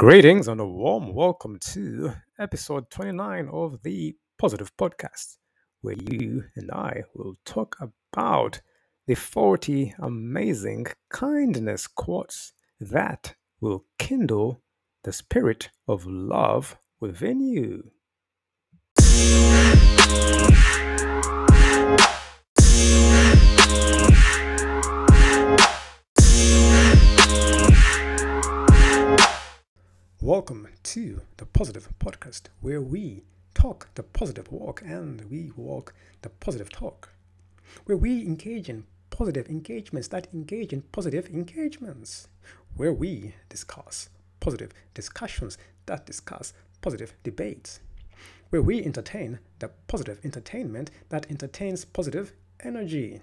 Greetings and a warm welcome to episode 29 of the Positive Podcast, where you and I will talk about the 40 amazing kindness quotes that will kindle the spirit of love within you. Welcome to the Positive Podcast, where we talk the positive walk and we walk the positive talk, where we engage in positive engagements that engage in positive engagements, where we discuss positive discussions that discuss positive debates, where we entertain the positive entertainment that entertains positive energy,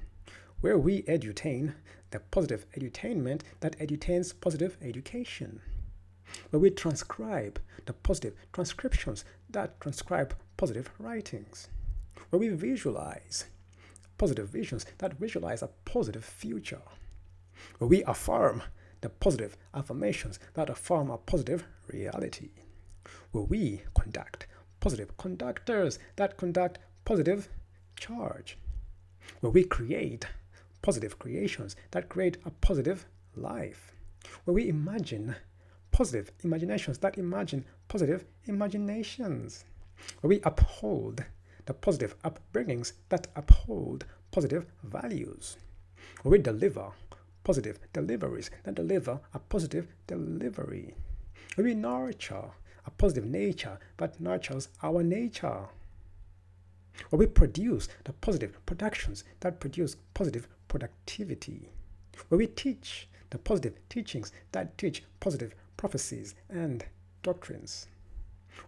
where we edutain the positive edutainment that edutains positive education where we transcribe the positive transcriptions that transcribe positive writings, where we visualize positive visions that visualize a positive future, where we affirm the positive affirmations that affirm a positive reality, where we conduct positive conductors that conduct positive charge, where we create positive creations that create a positive life, where we imagine positive imaginations that imagine positive imaginations. We uphold the positive upbringings that uphold positive values. We deliver positive deliveries that deliver a positive delivery. We nurture a positive nature that nurtures our nature. We produce the positive productions that produce positive productivity. We teach the positive teachings that teach positive prophecies, and doctrines.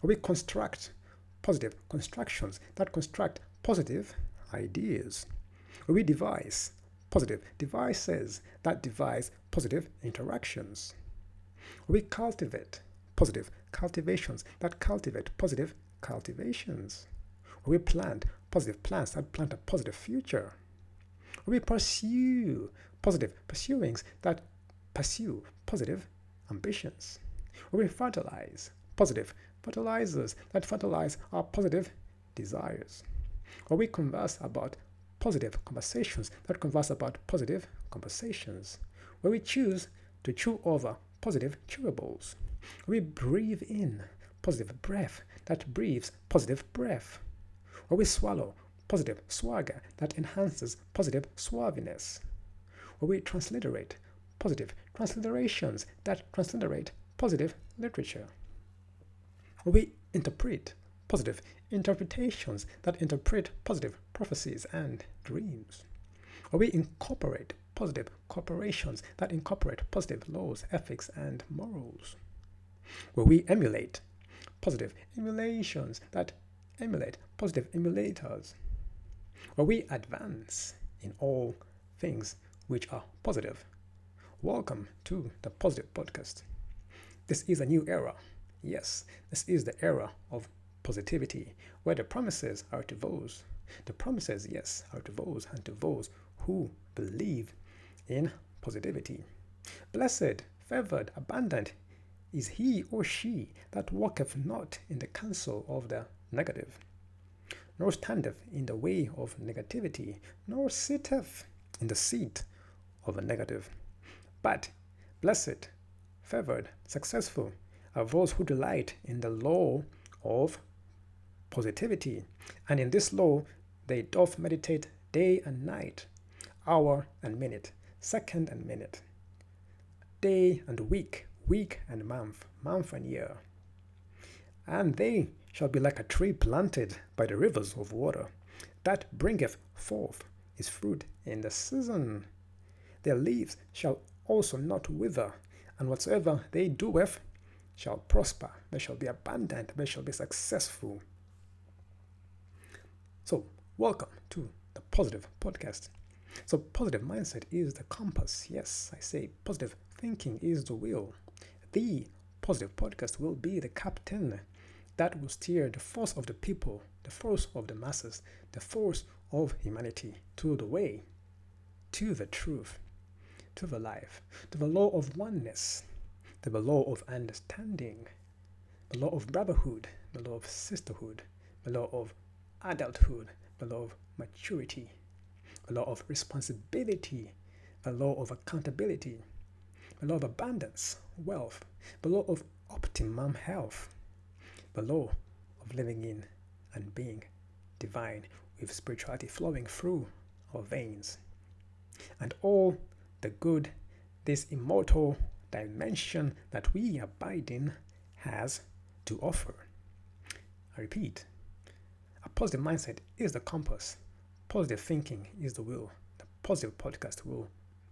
we construct positive constructions that construct positive ideas. we devise positive devices that devise positive interactions. we cultivate positive cultivations that cultivate positive cultivations. we plant positive plants that plant a positive future. we pursue positive pursuings that pursue positive ambitions. We fertilize positive fertilizers that fertilize our positive desires. Or we converse about positive conversations that converse about positive conversations. Where we choose to chew over positive chewables. We breathe in positive breath that breathes positive breath. Or we swallow positive swagger that enhances positive suaviness. Or we transliterate positive transliterations that transliterate positive literature. We interpret positive interpretations that interpret positive prophecies and dreams. We incorporate positive corporations that incorporate positive laws, ethics, and morals. Where we emulate positive emulations that emulate positive emulators. Where we advance in all things which are positive Welcome to the Positive Podcast. This is a new era. Yes, this is the era of positivity, where the promises are to those. The promises, yes, are to those and to those who believe in positivity. Blessed, favored, abundant is he or she that walketh not in the counsel of the negative, nor standeth in the way of negativity, nor sitteth in the seat of a negative. But blessed, favored, successful are those who delight in the law of positivity. And in this law they doth meditate day and night, hour and minute, second and minute, day and week, week and month, month and year. And they shall be like a tree planted by the rivers of water, that bringeth forth his fruit in the season. Their leaves shall also not wither, and whatsoever they do with shall prosper. They shall be abundant. They shall be successful. So, welcome to the Positive Podcast. So, positive mindset is the compass. Yes, I say positive thinking is the wheel. The Positive Podcast will be the captain that will steer the force of the people, the force of the masses, the force of humanity to the way, to the truth, to the life, to the law of oneness, the law of understanding, the law of brotherhood, the law of sisterhood, the law of adulthood, the law of maturity, the law of responsibility, the law of accountability, the law of abundance, wealth, the law of optimum health, the law of living in and being divine with spirituality flowing through our veins. And all the good this immortal dimension that we abide in has to offer. I repeat, a positive mindset is the compass, positive thinking is the will. The positive podcast will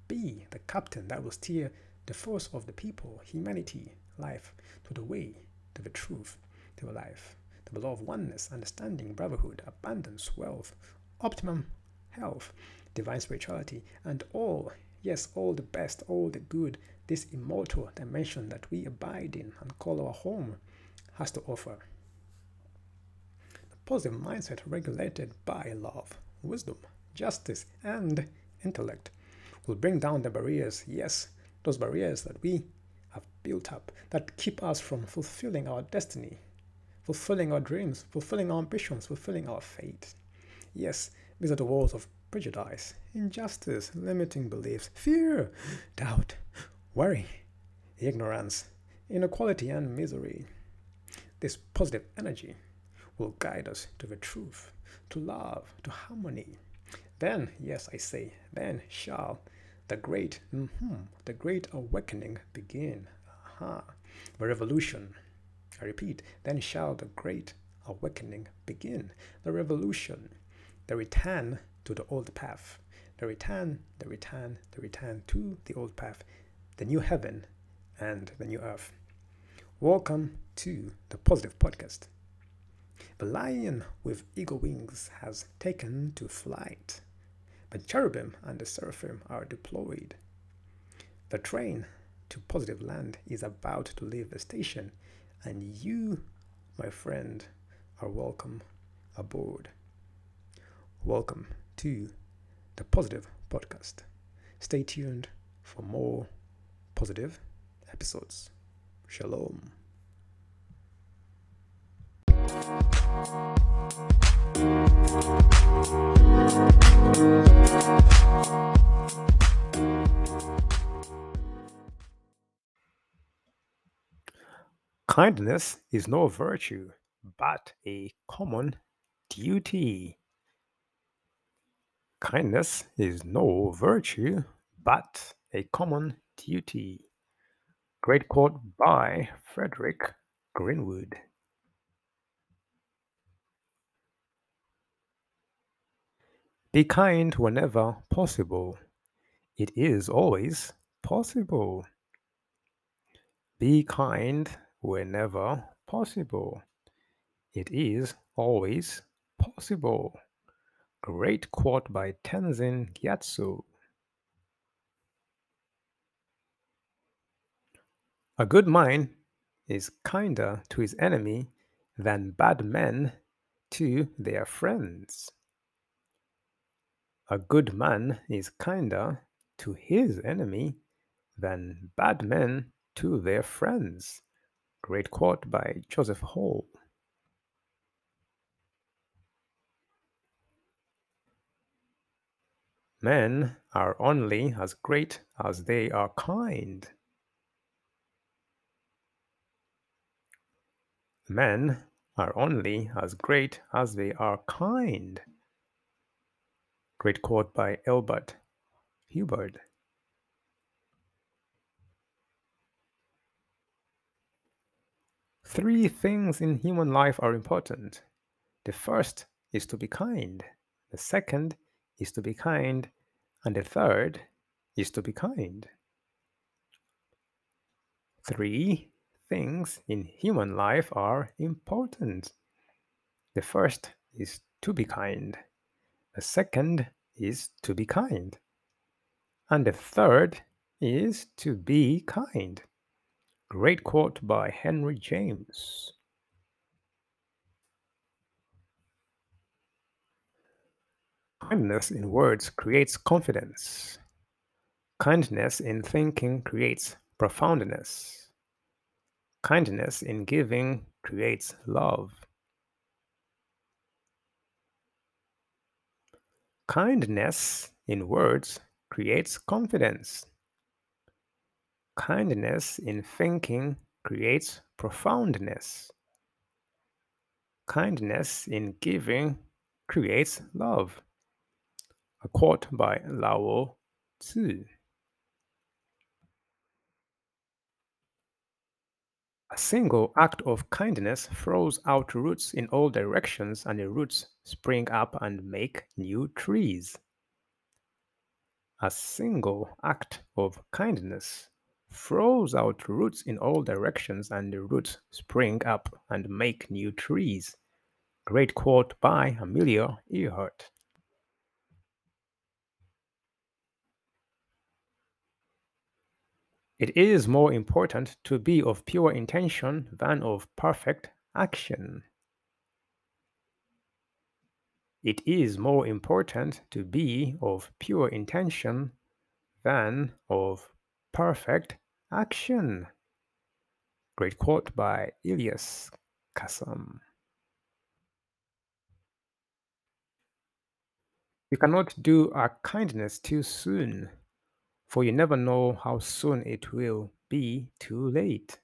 be the captain that will steer the force of the people, humanity, life to the way, to the truth, to the life, to the law of oneness, understanding, brotherhood, abundance, wealth, optimum health, divine spirituality, and all, yes, all the best, all the good this immortal dimension that we abide in and call our home has to offer. The positive mindset regulated by love, wisdom, justice, and intellect will bring down the barriers, yes, those barriers that we have built up that keep us from fulfilling our destiny, fulfilling our dreams, fulfilling our ambitions, fulfilling our fate. Yes, these are the walls of prejudice, injustice, limiting beliefs, fear, doubt, worry, ignorance, inequality, and misery. This positive energy will guide us to the truth, to love, to harmony. Then, yes, I say, then shall the great, mm-hmm, the great awakening begin. Aha, the revolution. I repeat, then shall the great awakening begin. The revolution, the return to the old path, the return, the return, the return to the old path, the new heaven and the new earth. Welcome to the Positive Podcast. The lion with eagle wings has taken to flight. The cherubim and the seraphim are deployed. The train to positive land is about to leave the station, and you, my friend, are welcome aboard. Welcome to the Positive Podcast. Stay tuned for more positive episodes. Shalom. Kindness is no virtue, but a common duty. Kindness is no virtue, but a common duty. Great quote by Frederick Greenwood. Be kind whenever possible. It is always possible. Be kind whenever possible. It is always possible. Great quote by Tenzin Gyatso. A good man is kinder to his enemy than bad men to their friends. A good man is kinder to his enemy than bad men to their friends. Great quote by Joseph Hall. Men are only as great as they are kind. Men are only as great as they are kind. Great quote by Elbert Hubbard. Three things in human life are important. The first is to be kind, the second is to be kind, and the third is to be kind. Three things in human life are important. The first is to be kind. The second is to be kind. And the third is to be kind. Great quote by Henry James. Kindness in words creates confidence. Kindness in thinking creates profoundness. Kindness in giving creates love. Kindness in words creates confidence. Kindness in thinking creates profoundness. Kindness in giving creates love. A quote by Lao Tzu. A single act of kindness throws out roots in all directions, and the roots spring up and make new trees. A single act of kindness throws out roots in all directions, and the roots spring up and make new trees. Great quote by Amelia Earhart. It is more important to be of pure intention than of perfect action. It is more important to be of pure intention than of perfect action. Great quote by Ilyas Kassam. You cannot do a kindness too soon for you never know how soon it will be too late.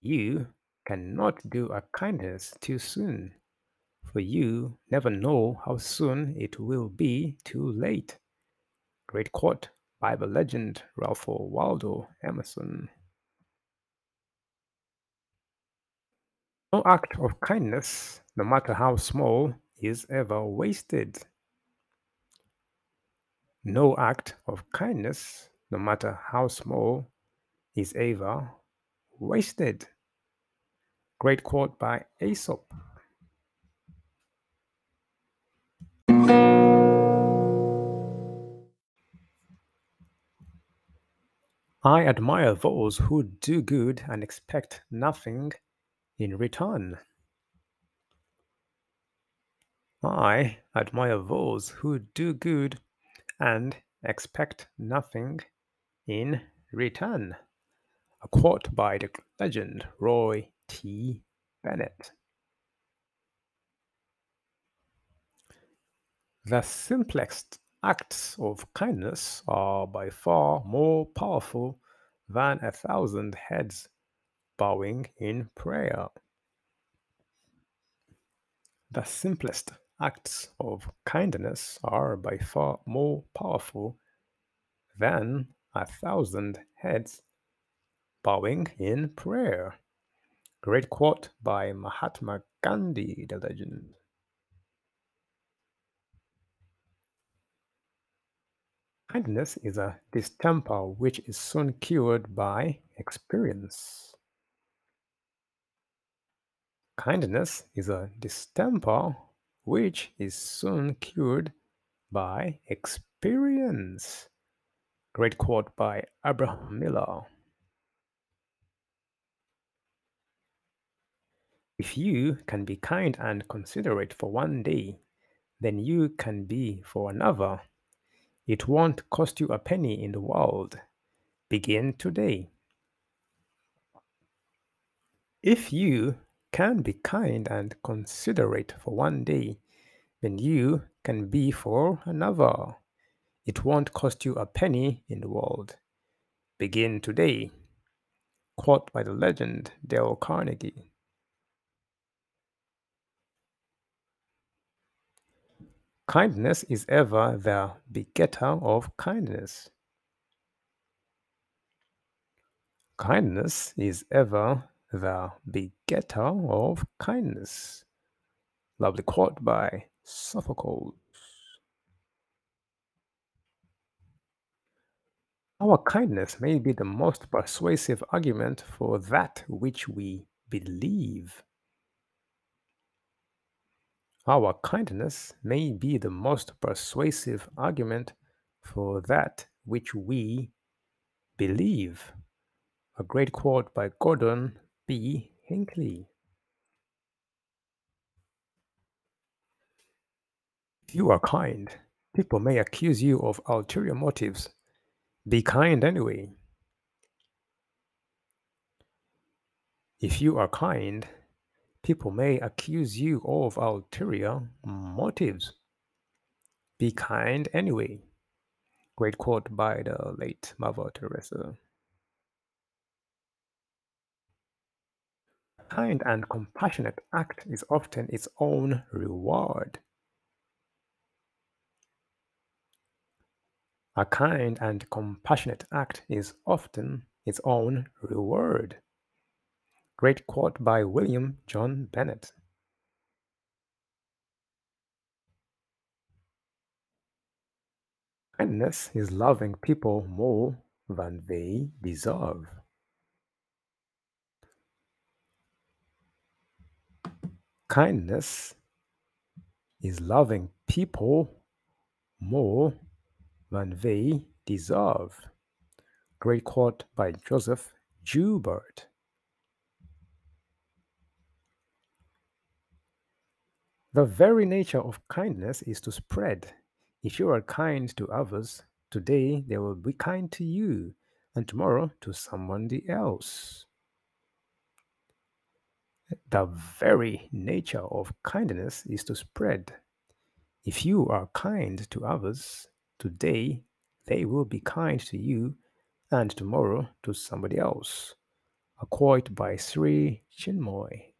You cannot do a kindness too soon, for you never know how soon it will be too late. Great quote, Bible legend Ralph Waldo Emerson. No act of kindness, no matter how small, is ever wasted. No act of kindness, no matter how small, is ever wasted. Great quote by Aesop. I admire those who do good and expect nothing in return. I admire those who do good and expect nothing in return. A quote by the legend Roy T. Bennett. The simplest acts of kindness are by far more powerful than a thousand heads bowing in prayer. The simplest acts of kindness are by far more powerful than a thousand heads bowing in prayer. Great quote by Mahatma Gandhi, the legend. Kindness is a distemper which is soon cured by experience. Kindness is a distemper which is soon cured by experience. Great quote by Abraham Miller. If you can be kind and considerate for one day, then you can be for another. It won't cost you a penny in the world. Begin today. If you can be kind and considerate for one day, then you can be for another. It won't cost you a penny in the world. Begin today. Quote by the legend Dale Carnegie. Kindness is ever the begetter of kindness. Kindness is ever the begetter of kindness. Lovely quote by Sophocles. Our kindness may be the most persuasive argument for that which we believe. Our kindness may be the most persuasive argument for that which we believe. A great quote by Gordon B. Hinckley. If you are kind, people may accuse you of ulterior motives. Be kind anyway. If you are kind, people may accuse you of ulterior motives. Be kind anyway. Great quote by the late Mother Teresa. Kind and compassionate act is often its own reward. A kind and compassionate act is often its own reward. Great quote by William John Bennett. Kindness is loving people more than they deserve. Kindness is loving people more than they deserve. Great quote by Joseph Joubert. The very nature of kindness is to spread. If you are kind to others, today they will be kind to you, and tomorrow to somebody else. The very nature of kindness is to spread. If you are kind to others, today they will be kind to you, and tomorrow to somebody else. A quote by Sri Chinmoy.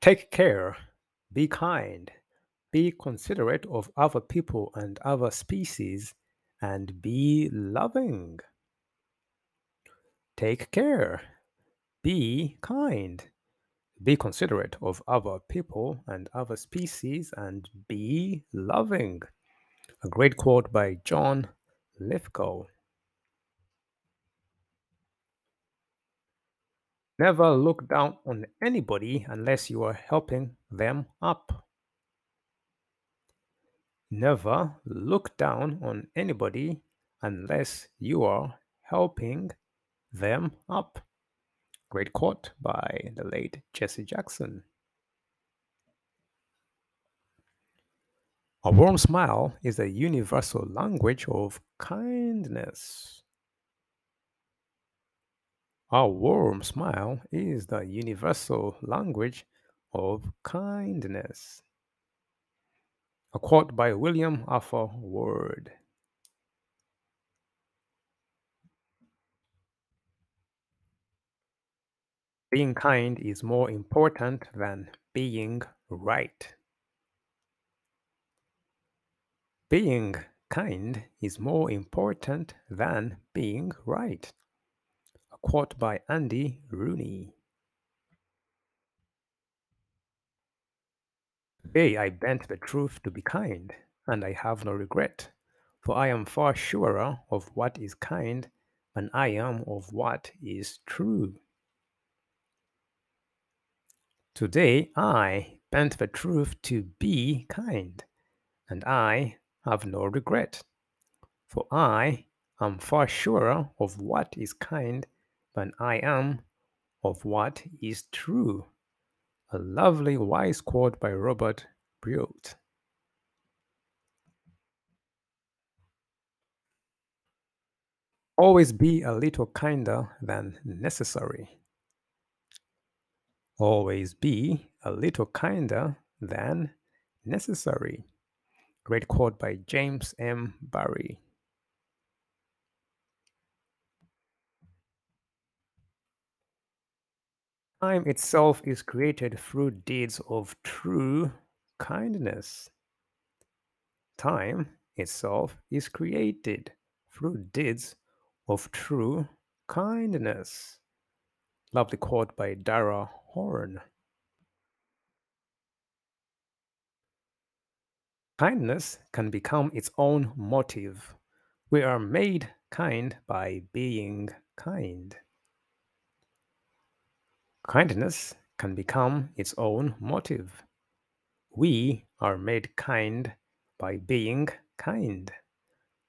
Take care, be kind, be considerate of other people and other species, and be loving. Take care, be kind, be considerate of other people and other species, and be loving. A great quote by John Lithgow. Never look down on anybody unless you are helping them up. Never look down on anybody unless you are helping them up. Great quote by the late Jesse Jackson. A warm smile is a universal language of kindness. A warm smile is the universal language of kindness. A quote by William Arthur Ward. Being kind is more important than being right. Being kind is more important than being right. A quote by Andy Rooney. Today I bent the truth to be kind, and I have no regret, for I am far surer of what is kind than I am of what is true. Today I bent the truth to be kind, and I have no regret, for I am far surer of what is kind than I am of what is true. A lovely wise quote by Robert Brault. Always be a little kinder than necessary. Always be a little kinder than necessary. Great quote by James M. Barrie. Time itself is created through deeds of true kindness. Time itself is created through deeds of true kindness. Lovely quote by Dara Horn. Kindness can become its own motive. We are made kind by being kind. Kindness can become its own motive. We are made kind by being kind.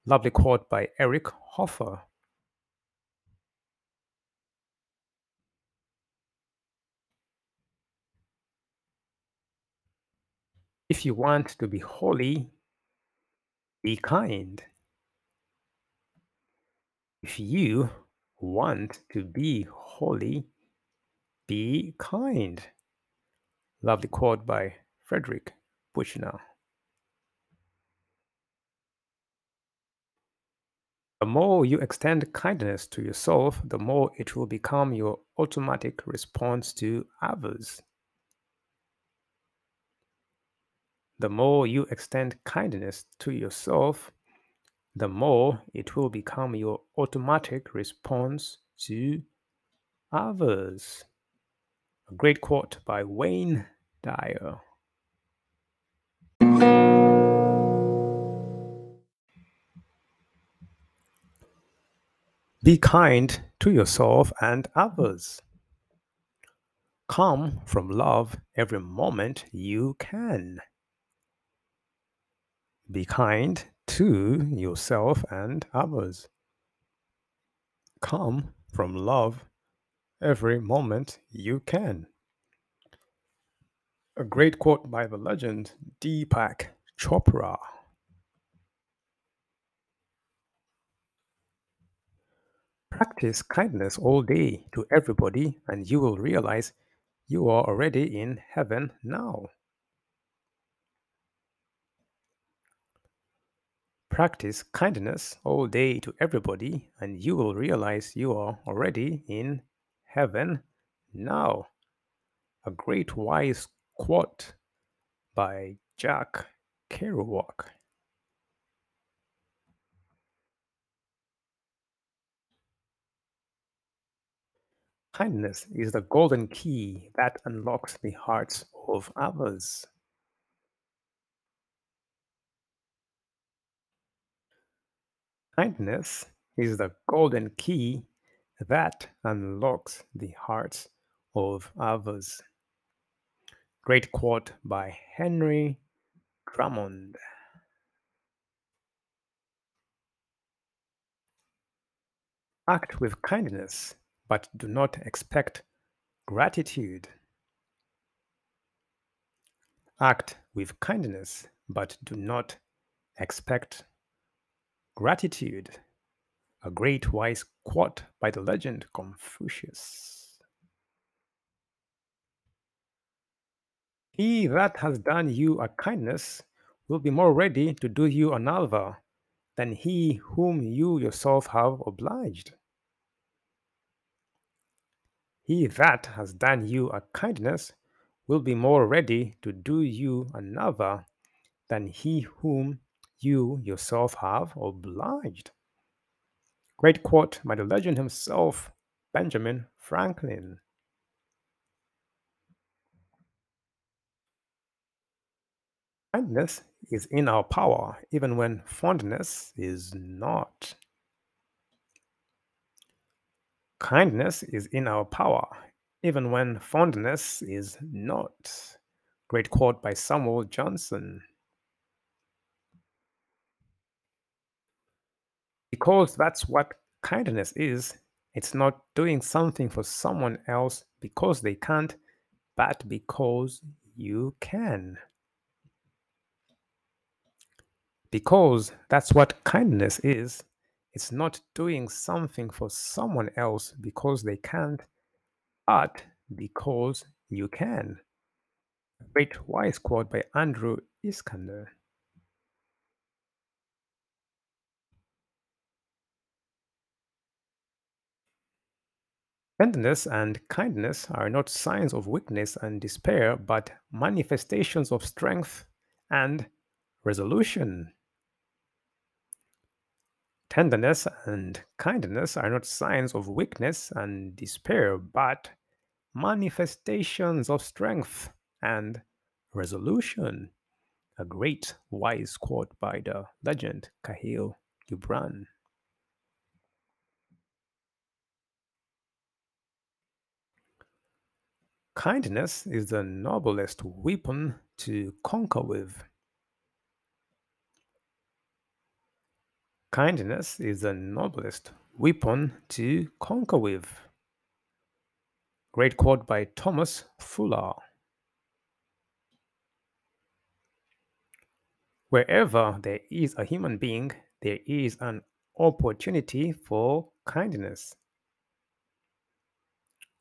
Lovely quote by Eric Hoffer. If you want to be holy, Be kind. If you want to be holy, be kind. Lovely quote by Frederick Buechner. The more you extend kindness to yourself, the more it will become your automatic response to others. The more you extend kindness to yourself, the more it will become your automatic response to others. A great quote by Wayne Dyer. Be kind to yourself and others. Come from love every moment you can. Be kind to yourself and others. Come from love every moment you can. A great quote by the legend Deepak Chopra. Practice kindness all day to everybody, and you will realize you are already in heaven now. Practice kindness all day to everybody, and you will realize you are already in heaven now. A great wise quote by Jack Kerouac. Kindness is the golden key that unlocks the hearts of others. Kindness is the golden key that unlocks the hearts of others. Great quote by Henry Drummond. Act with kindness, but do not expect gratitude. Act with kindness, but do not expect gratitude. A great wise quote by the legend Confucius. He that has done you a kindness will be more ready to do you another than he whom you yourself have obliged. He that has done you a kindness will be more ready to do you another than he whom you yourself have obliged. Great quote by the legend himself, Benjamin Franklin. Kindness is in our power, even when fondness is not. Kindness is in our power, even when fondness is not. Great quote by Samuel Johnson. Because that's what kindness is. It's not doing something for someone else because they can't, but because you can. Because that's what kindness is. It's not doing something for someone else because they can't, but because you can. Great wise quote by Andrew Iskander. Tenderness and kindness are not signs of weakness and despair, but manifestations of strength and resolution. Tenderness and kindness are not signs of weakness and despair, but manifestations of strength and resolution. A great wise quote by the legend Kahlil Gibran. Kindness is the noblest weapon to conquer with. Kindness is the noblest weapon to conquer with. Great quote by Thomas Fuller. Wherever there is a human being, there is an opportunity for kindness.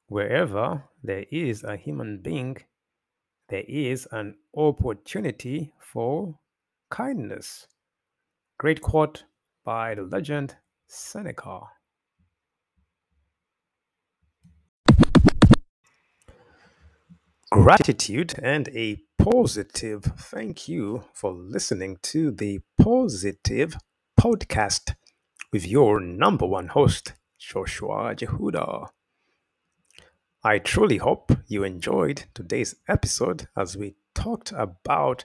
Wherever there is a human being, there is an opportunity for kindness. Great quote by the legend Seneca. Gratitude and a positive thank you for listening to the Positive Podcast with your number one host, Joshua Jehudah. I truly hope you enjoyed today's episode as we talked about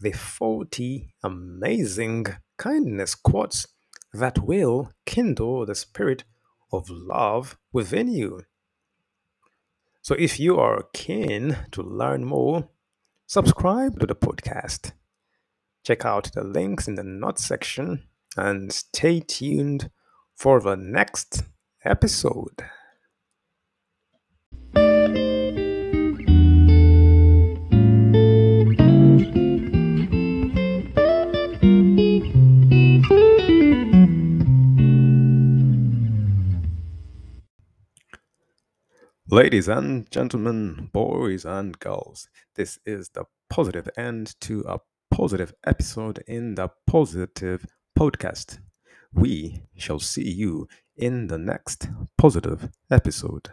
the 40 amazing kindness quotes that will kindle the spirit of love within you. So, if you are keen to learn more, subscribe to the podcast. Check out the links in the notes section and stay tuned for the next episode. Ladies and gentlemen, boys and girls, this is the positive end to a positive episode in the Positive Podcast. We shall see you in the next positive episode.